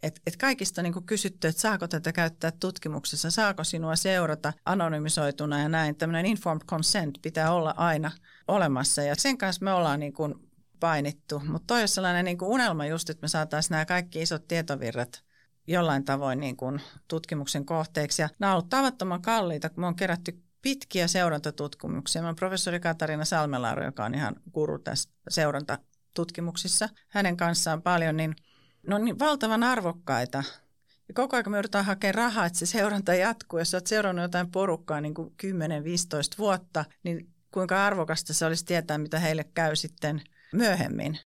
et, et kaikista niin kysytty, että saako tätä käyttää tutkimuksessa, saako sinua seurata anonymisoituna ja näin. Tämmöinen informed consent pitää olla aina olemassa ja sen kanssa me ollaan niin kuin painittu. Mutta toi on sellainen niin unelma just, että me saataisiin nämä kaikki isot tietovirrat jollain tavoin niin kuin tutkimuksen kohteeksi. Ja nämä on ollut tavattoman kalliita, kun me on kerätty pitkiä seurantatutkimuksia. Mä olen professori Katarina Salmelaaro, joka on ihan guru tässä seurantatutkimuksissa. Hänen kanssaan paljon, niin ne on niin valtavan arvokkaita. Ja koko ajan me joudutaan hakemaan rahaa, että se seuranta jatkuu. Jos olet seurannut jotain porukkaa niin kuin 10-15 vuotta, niin kuinka arvokasta se olisi tietää, mitä heille käy sitten myöhemmin.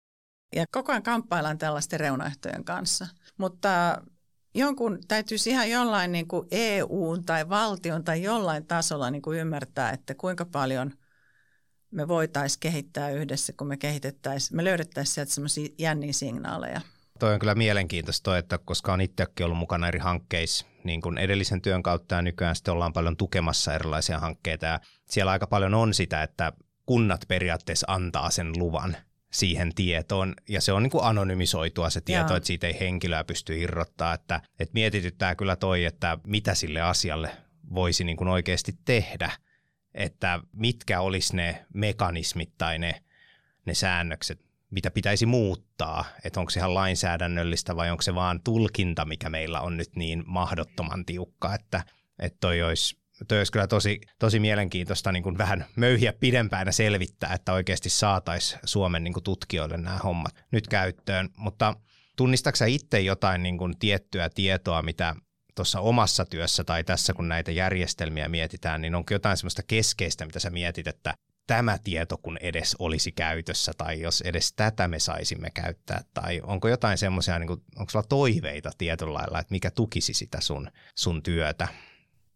Ja koko ajan kamppaillaan tällaisten reunaehtojen kanssa. Mutta jonkun täytyisi ihan jollain niin kuin EU tai valtion tai jollain tasolla niin kuin ymmärtää, että kuinka paljon me voitaisiin kehittää yhdessä, kun me kehitettäisiin, me löydettäisiin sieltä semmoisia jänniä signaaleja. Toi on kyllä mielenkiintoista toi, että koska on itsekin ollut mukana eri hankkeissa niin kuin edellisen työn kautta ja nykyään sitten ollaan paljon tukemassa erilaisia hankkeita ja siellä aika paljon on sitä, että kunnat periaatteessa antaa sen luvan siihen tietoon, ja se on niin kuin anonymisoitua se tieto, Jaa. että siitä ei henkilöä pysty irrottaa, että, että mietityttää kyllä toi, että mitä sille asialle voisi niin kuin oikeasti tehdä, että mitkä olisi ne mekanismit tai ne, ne säännökset, mitä pitäisi muuttaa, että onko se ihan lainsäädännöllistä vai onko se vaan tulkinta, mikä meillä on nyt niin mahdottoman tiukka, että, että toi olisi toi olisi kyllä tosi, tosi mielenkiintoista niin kuin vähän möyhiä pidempään ja selvittää, että oikeasti saataisiin Suomen niin kuin tutkijoille nämä hommat nyt käyttöön. Mutta tunnistatko itse jotain niin kuin tiettyä tietoa, mitä tuossa omassa työssä tai tässä, kun näitä järjestelmiä mietitään, niin onko jotain semmoista keskeistä, mitä sä mietit, että tämä tieto kun edes olisi käytössä tai jos edes tätä me saisimme käyttää tai onko jotain semmoisia, niin onko sulla toiveita tietyllä lailla, että mikä tukisi sitä sun, sun työtä?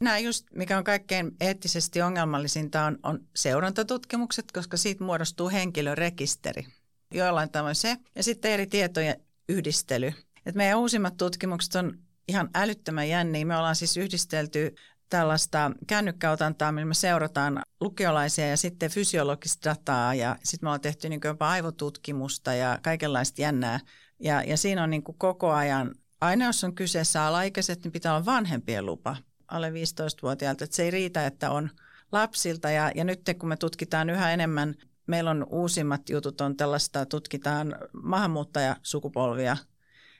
Nämä just, mikä on kaikkein eettisesti ongelmallisinta, on, on seurantatutkimukset, koska siitä muodostuu henkilörekisteri. Jollain tavoin se. Ja sitten eri tietojen yhdistely. Et meidän uusimmat tutkimukset on ihan älyttömän jänniä. Me ollaan siis yhdistelty tällaista kännykkäotantaa, millä me seurataan lukiolaisia ja sitten fysiologista dataa ja sitten me ollaan tehty niin jopa aivotutkimusta ja kaikenlaista jännää. Ja, ja siinä on niin koko ajan, aina jos on kyseessä alaikäiset, niin pitää olla vanhempien lupa alle 15-vuotiailta. Että se ei riitä, että on lapsilta ja, ja nyt kun me tutkitaan yhä enemmän, meillä on uusimmat jutut on tällaista, tutkitaan maahanmuuttajasukupolvia,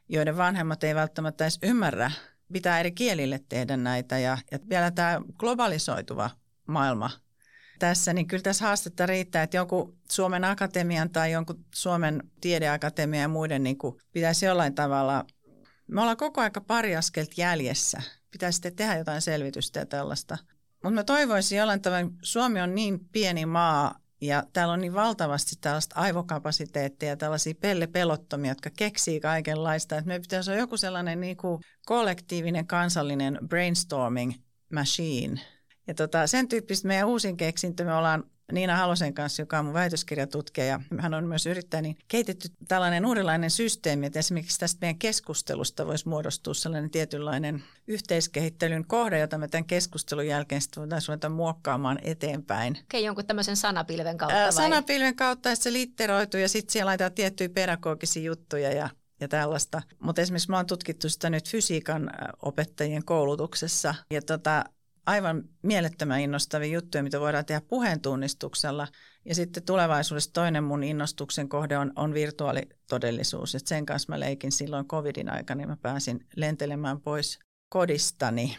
joiden vanhemmat ei välttämättä edes ymmärrä, pitää eri kielille tehdä näitä ja, ja vielä tämä globalisoituva maailma tässä, niin kyllä tässä haastetta riittää, että jonkun Suomen Akatemian tai jonkun Suomen tiedeakatemian ja muiden niin kuin pitäisi jollain tavalla, me ollaan koko aika pari askelta jäljessä pitäisi sitten tehdä jotain selvitystä ja tällaista. Mutta mä toivoisin jollain tavalla, Suomi on niin pieni maa ja täällä on niin valtavasti tällaista aivokapasiteettia, tällaisia pellepelottomia, jotka keksii kaikenlaista, että me pitäisi olla joku sellainen niin kuin kollektiivinen kansallinen brainstorming machine. Ja tota, sen tyyppistä meidän uusin keksintö, me ollaan Niina Halosen kanssa, joka on mun väitöskirjatutkija ja hän on myös yrittäjä, niin kehitetty tällainen uudenlainen systeemi, että esimerkiksi tästä meidän keskustelusta voisi muodostua sellainen tietynlainen yhteiskehittelyn kohde, jota me tämän keskustelun jälkeen sitten voitaisiin ruveta muokkaamaan eteenpäin. Okei, jonkun tämmöisen sanapilven kautta vai? Sanapilven kautta, että se litteroituu ja sitten siellä laitetaan tiettyjä pedagogisia juttuja ja ja tällaista. Mutta esimerkiksi mä oon tutkittu sitä nyt fysiikan opettajien koulutuksessa. Ja tota, aivan mielettömän innostavia juttuja, mitä voidaan tehdä puheen tunnistuksella. Ja sitten tulevaisuudessa toinen mun innostuksen kohde on, on virtuaalitodellisuus. Et sen kanssa mä leikin silloin covidin aikana, niin mä pääsin lentelemään pois kodistani.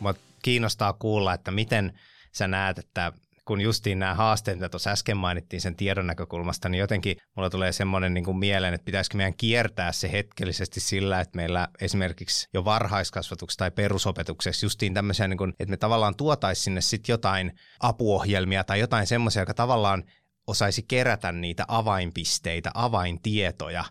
Mua kiinnostaa kuulla, että miten sä näet, että kun justiin nämä haasteet, mitä tuossa äsken mainittiin sen tiedon näkökulmasta, niin jotenkin mulla tulee semmoinen niin kuin mieleen, että pitäisikö meidän kiertää se hetkellisesti sillä, että meillä esimerkiksi jo varhaiskasvatuksessa tai perusopetuksessa justiin tämmöisiä, niin kuin, että me tavallaan tuotaisiin sinne sitten jotain apuohjelmia tai jotain semmoisia, joka tavallaan osaisi kerätä niitä avainpisteitä, avaintietoja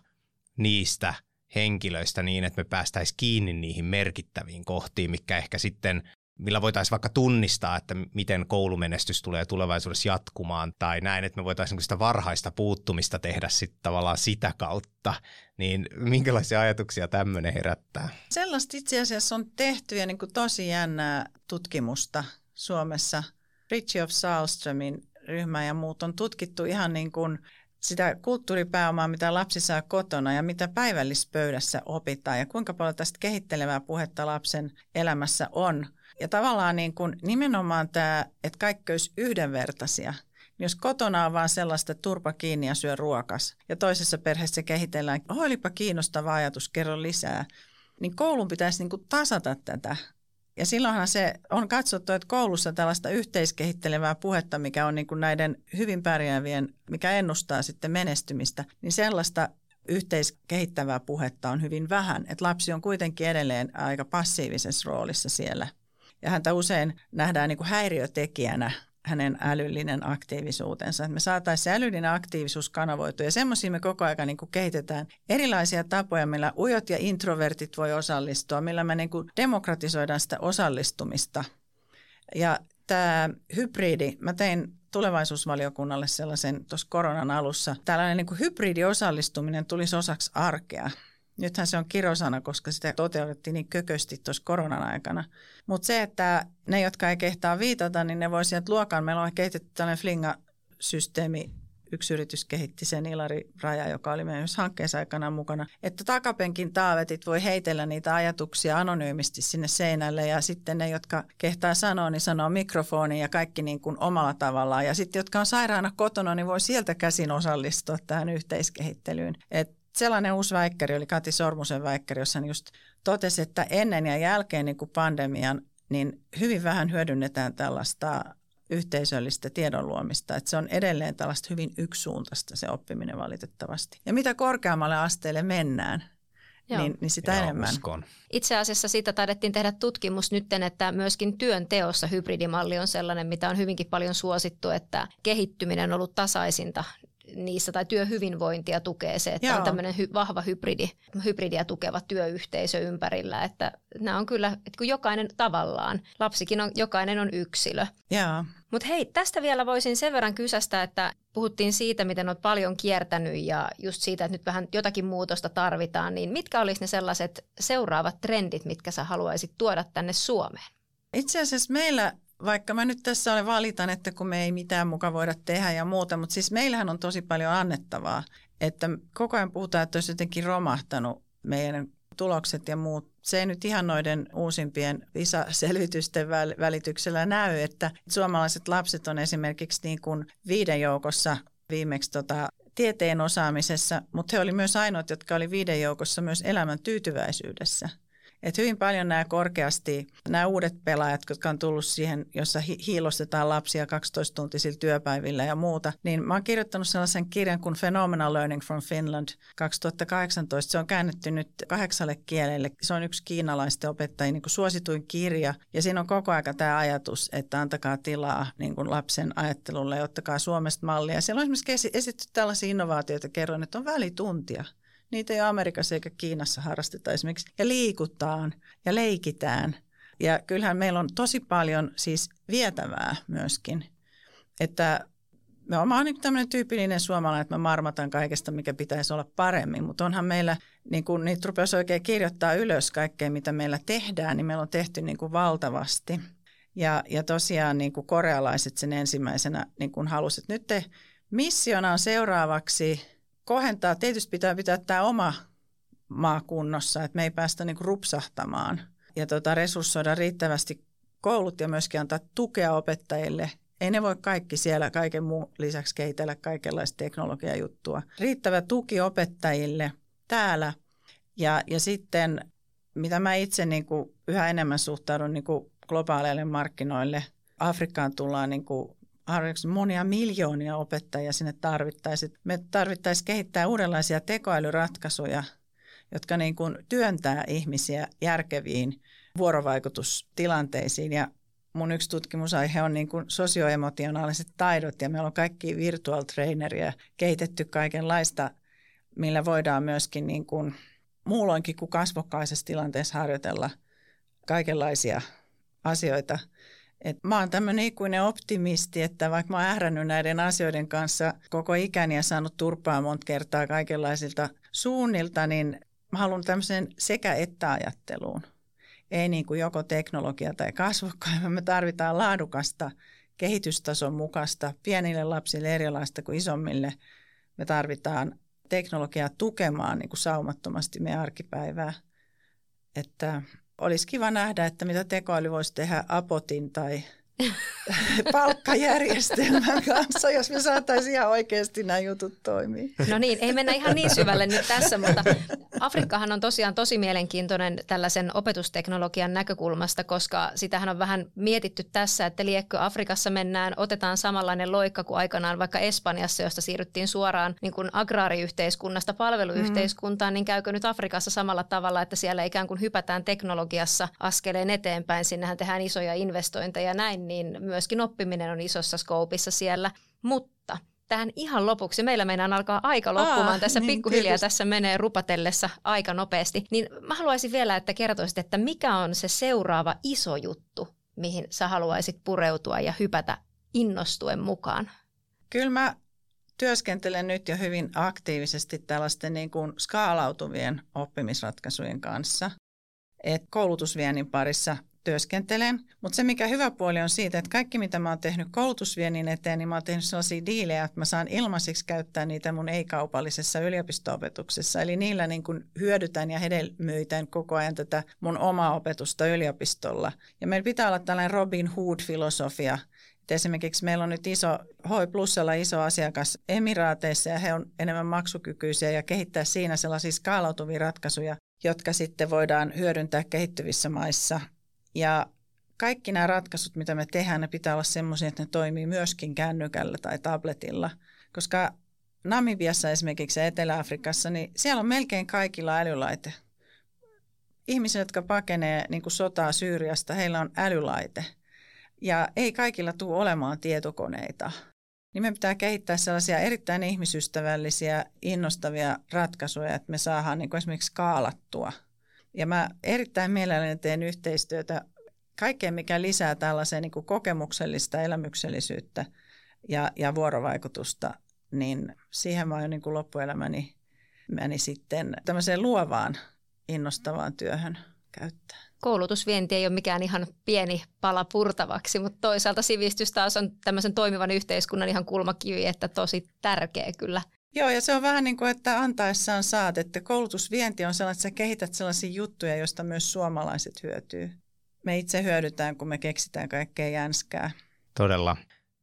niistä henkilöistä niin, että me päästäisiin kiinni niihin merkittäviin kohtiin, mikä ehkä sitten millä voitaisiin vaikka tunnistaa, että miten koulumenestys tulee tulevaisuudessa jatkumaan, tai näin, että me voitaisiin sitä varhaista puuttumista tehdä sitten tavallaan sitä kautta, niin minkälaisia ajatuksia tämmöinen herättää? Sellaista itse asiassa on tehty ja niin kuin tosi jännää tutkimusta Suomessa. Richie of Salströmin ryhmä ja muut on tutkittu ihan niin kuin sitä kulttuuripääomaa, mitä lapsi saa kotona ja mitä päivällispöydässä opitaan ja kuinka paljon tästä kehittelevää puhetta lapsen elämässä on. Ja tavallaan niin kuin nimenomaan tämä, että kaikki olisi yhdenvertaisia – jos kotona on vaan sellaista turpa kiinni ja syö ruokas ja toisessa perheessä kehitellään, olipa kiinnostava ajatus, kerro lisää, niin koulun pitäisi niin kuin tasata tätä. Ja silloinhan se on katsottu, että koulussa tällaista yhteiskehittelevää puhetta, mikä on niin kuin näiden hyvin pärjäävien, mikä ennustaa sitten menestymistä, niin sellaista yhteiskehittävää puhetta on hyvin vähän. Että lapsi on kuitenkin edelleen aika passiivisessa roolissa siellä. Ja häntä usein nähdään niin kuin häiriötekijänä hänen älyllinen aktiivisuutensa. Että me saataisiin se älyllinen aktiivisuus kanavoitua ja semmoisia me koko ajan niin kehitetään erilaisia tapoja, millä ujot ja introvertit voi osallistua, millä me niin kuin demokratisoidaan sitä osallistumista. Ja tämä hybridi, mä tein tulevaisuusvaliokunnalle sellaisen tuossa koronan alussa. Tällainen niin hybridiosallistuminen tulisi osaksi arkea. Nythän se on kirosana, koska sitä toteutettiin niin kökösti tuossa koronan aikana. Mutta se, että ne, jotka ei kehtaa viitata, niin ne voi sieltä luokan. Meillä on kehitetty tällainen Flinga-systeemi, yksi yritys kehitti sen Ilari Raja, joka oli myös hankkeessa aikana mukana, että takapenkin taavetit voi heitellä niitä ajatuksia anonyymisti sinne seinälle ja sitten ne, jotka kehtaa sanoa, niin sanoo mikrofoniin ja kaikki niin kuin omalla tavallaan. Ja sitten, jotka on sairaana kotona, niin voi sieltä käsin osallistua tähän yhteiskehittelyyn. Et sellainen uusi väikkäri oli Kati Sormusen väikkäri, jossa hän just totesi, että ennen ja jälkeen niin kuin pandemian, niin hyvin vähän hyödynnetään tällaista yhteisöllistä tiedon luomista. Että se on edelleen tällaista hyvin yksisuuntaista se oppiminen valitettavasti. Ja mitä korkeammalle asteelle mennään, niin, niin sitä Joo, enemmän. Uskon. Itse asiassa siitä taidettiin tehdä tutkimus nytten, että myöskin työn teossa hybridimalli on sellainen, mitä on hyvinkin paljon suosittu, että kehittyminen on ollut tasaisinta niissä tai työhyvinvointia tukee se, että Joo. on tämmöinen hy, vahva hybridi, hybridiä tukeva työyhteisö ympärillä. Että nämä on kyllä, että kun jokainen tavallaan, lapsikin on, jokainen on yksilö. Mutta hei, tästä vielä voisin sen verran kysästä, että puhuttiin siitä, miten olet paljon kiertänyt ja just siitä, että nyt vähän jotakin muutosta tarvitaan, niin mitkä olisi ne sellaiset seuraavat trendit, mitkä sä haluaisit tuoda tänne Suomeen? Itse asiassa meillä vaikka mä nyt tässä olen valitan, että kun me ei mitään muka voida tehdä ja muuta, mutta siis meillähän on tosi paljon annettavaa, että koko ajan puhutaan, että olisi jotenkin romahtanut meidän tulokset ja muut. Se ei nyt ihan noiden uusimpien PISA-selvitysten välityksellä näy, että suomalaiset lapset on esimerkiksi niin kuin viiden joukossa viimeksi tota, tieteen osaamisessa, mutta he oli myös ainoat, jotka oli viiden joukossa myös elämän tyytyväisyydessä. Et hyvin paljon nämä korkeasti, nämä uudet pelaajat, jotka on tullut siihen, jossa hi- hiilostetaan lapsia 12-tuntisilla työpäivillä ja muuta, niin mä oon kirjoittanut sellaisen kirjan kuin Phenomenal Learning from Finland 2018. Se on käännetty nyt kahdeksalle kielelle. Se on yksi kiinalaisten opettajien niin suosituin kirja. Ja siinä on koko aika tämä ajatus, että antakaa tilaa niin kuin lapsen ajattelulle ja ottakaa Suomesta mallia. Siellä on esimerkiksi esitetty tällaisia innovaatioita, kerron, että on välituntia. Niitä ei Amerikassa eikä Kiinassa harrasteta esimerkiksi. Ja liikutaan ja leikitään. Ja kyllähän meillä on tosi paljon siis vietävää myöskin. Että me olen niin tämmöinen tyypillinen suomalainen, että mä marmatan kaikesta, mikä pitäisi olla paremmin. Mutta onhan meillä, niin kun niitä rupesi oikein kirjoittaa ylös kaikkea, mitä meillä tehdään, niin meillä on tehty niin kuin valtavasti. Ja, ja tosiaan niin kuin korealaiset sen ensimmäisenä niin kuin halusivat, nyt te missiona on seuraavaksi – kohentaa, tietysti pitää pitää tämä oma maa kunnossa, että me ei päästä niin rupsahtamaan ja tota, resurssoida riittävästi koulut ja myöskin antaa tukea opettajille. Ei ne voi kaikki siellä kaiken muun lisäksi kehitellä kaikenlaista teknologiajuttua. Riittävä tuki opettajille täällä ja, ja sitten mitä mä itse niin kuin yhä enemmän suhtaudun niin kuin globaaleille markkinoille. Afrikkaan tullaan niin kuin monia miljoonia opettajia sinne tarvittaisiin. Me tarvittaisiin kehittää uudenlaisia tekoälyratkaisuja, jotka niin kuin työntää ihmisiä järkeviin vuorovaikutustilanteisiin. Ja mun yksi tutkimusaihe on niin kuin sosioemotionaaliset taidot ja meillä on kaikki virtual traineria kehitetty kaikenlaista, millä voidaan myöskin niin kuin muulloinkin kuin kasvokkaisessa tilanteessa harjoitella kaikenlaisia asioita – et mä oon tämmöinen ikuinen optimisti, että vaikka mä oon ährännyt näiden asioiden kanssa koko ikäni ja saanut turpaa monta kertaa kaikenlaisilta suunnilta, niin mä haluan tämmöisen sekä että ajatteluun. Ei niin kuin joko teknologia tai kasvokkain, vaan me tarvitaan laadukasta kehitystason mukaista, pienille lapsille erilaista kuin isommille. Me tarvitaan teknologiaa tukemaan niin kuin saumattomasti meidän arkipäivää. Että olisi kiva nähdä, että mitä tekoäly voisi tehdä Apotin tai palkkajärjestelmän kanssa, jos me saataisiin ihan oikeasti nämä jutut toimii. No niin, ei mennä ihan niin syvälle nyt tässä, mutta Afrikkahan on tosiaan tosi mielenkiintoinen tällaisen opetusteknologian näkökulmasta, koska sitähän on vähän mietitty tässä, että liekkö Afrikassa mennään, otetaan samanlainen loikka kuin aikanaan vaikka Espanjassa, josta siirryttiin suoraan niin kuin agraariyhteiskunnasta palveluyhteiskuntaan, mm. niin käykö nyt Afrikassa samalla tavalla, että siellä ikään kuin hypätään teknologiassa askeleen eteenpäin, sinnehän tehdään isoja investointeja ja näin, niin myöskin oppiminen on isossa skoopissa siellä. Mutta tähän ihan lopuksi, meillä meinaan alkaa aika loppumaan Aa, tässä niin, pikkuhiljaa, tietysti. tässä menee rupatellessa aika nopeasti, niin mä haluaisin vielä, että kertoisit, että mikä on se seuraava iso juttu, mihin sä haluaisit pureutua ja hypätä innostuen mukaan? Kyllä mä työskentelen nyt jo hyvin aktiivisesti tällaisten niin kuin skaalautuvien oppimisratkaisujen kanssa. Et koulutusviennin parissa työskentelen. Mutta se, mikä hyvä puoli on siitä, että kaikki mitä mä oon tehnyt koulutusviennin eteen, niin mä oon tehnyt sellaisia diilejä, että mä saan ilmaiseksi käyttää niitä mun ei-kaupallisessa yliopisto-opetuksessa. Eli niillä niin kuin hyödytän ja hedelmöitän koko ajan tätä mun omaa opetusta yliopistolla. Ja meillä pitää olla tällainen Robin Hood-filosofia, esimerkiksi meillä on nyt iso, Hoi Plusalla iso asiakas Emiraateissa ja he on enemmän maksukykyisiä ja kehittää siinä sellaisia skaalautuvia ratkaisuja, jotka sitten voidaan hyödyntää kehittyvissä maissa ja kaikki nämä ratkaisut, mitä me tehdään, ne pitää olla semmoisia, että ne toimii myöskin kännykällä tai tabletilla. Koska Namibiassa esimerkiksi ja Etelä-Afrikassa, niin siellä on melkein kaikilla älylaite. Ihmiset, jotka pakenee niin kuin sotaa Syyriasta, heillä on älylaite. Ja ei kaikilla tule olemaan tietokoneita. Niin me pitää kehittää sellaisia erittäin ihmisystävällisiä, innostavia ratkaisuja, että me saadaan niin kuin esimerkiksi skaalattua – ja mä erittäin mielelläni teen yhteistyötä kaikkeen, mikä lisää tällaiseen niin kuin kokemuksellista elämyksellisyyttä ja, ja vuorovaikutusta, niin siihen mä oon niin kuin loppuelämäni meni sitten tämmöiseen luovaan, innostavaan työhön käyttää. Koulutusvienti ei ole mikään ihan pieni pala purtavaksi, mutta toisaalta sivistys taas on tämmöisen toimivan yhteiskunnan ihan kulmakivi, että tosi tärkeä kyllä Joo, ja se on vähän niin kuin, että antaessaan saat, että koulutusvienti on sellainen, että sä kehität sellaisia juttuja, joista myös suomalaiset hyötyy. Me itse hyödytään, kun me keksitään kaikkea jänskää. Todella.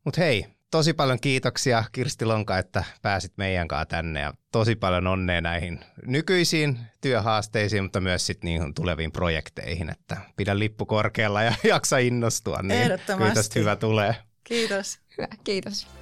Mutta hei, tosi paljon kiitoksia Kirsti Lonka, että pääsit meidän kanssa tänne ja tosi paljon onnea näihin nykyisiin työhaasteisiin, mutta myös sit niihin tuleviin projekteihin, että pidä lippu korkealla ja jaksa innostua, niin kyllä tästä hyvä tulee. Kiitos. Hyvä, kiitos.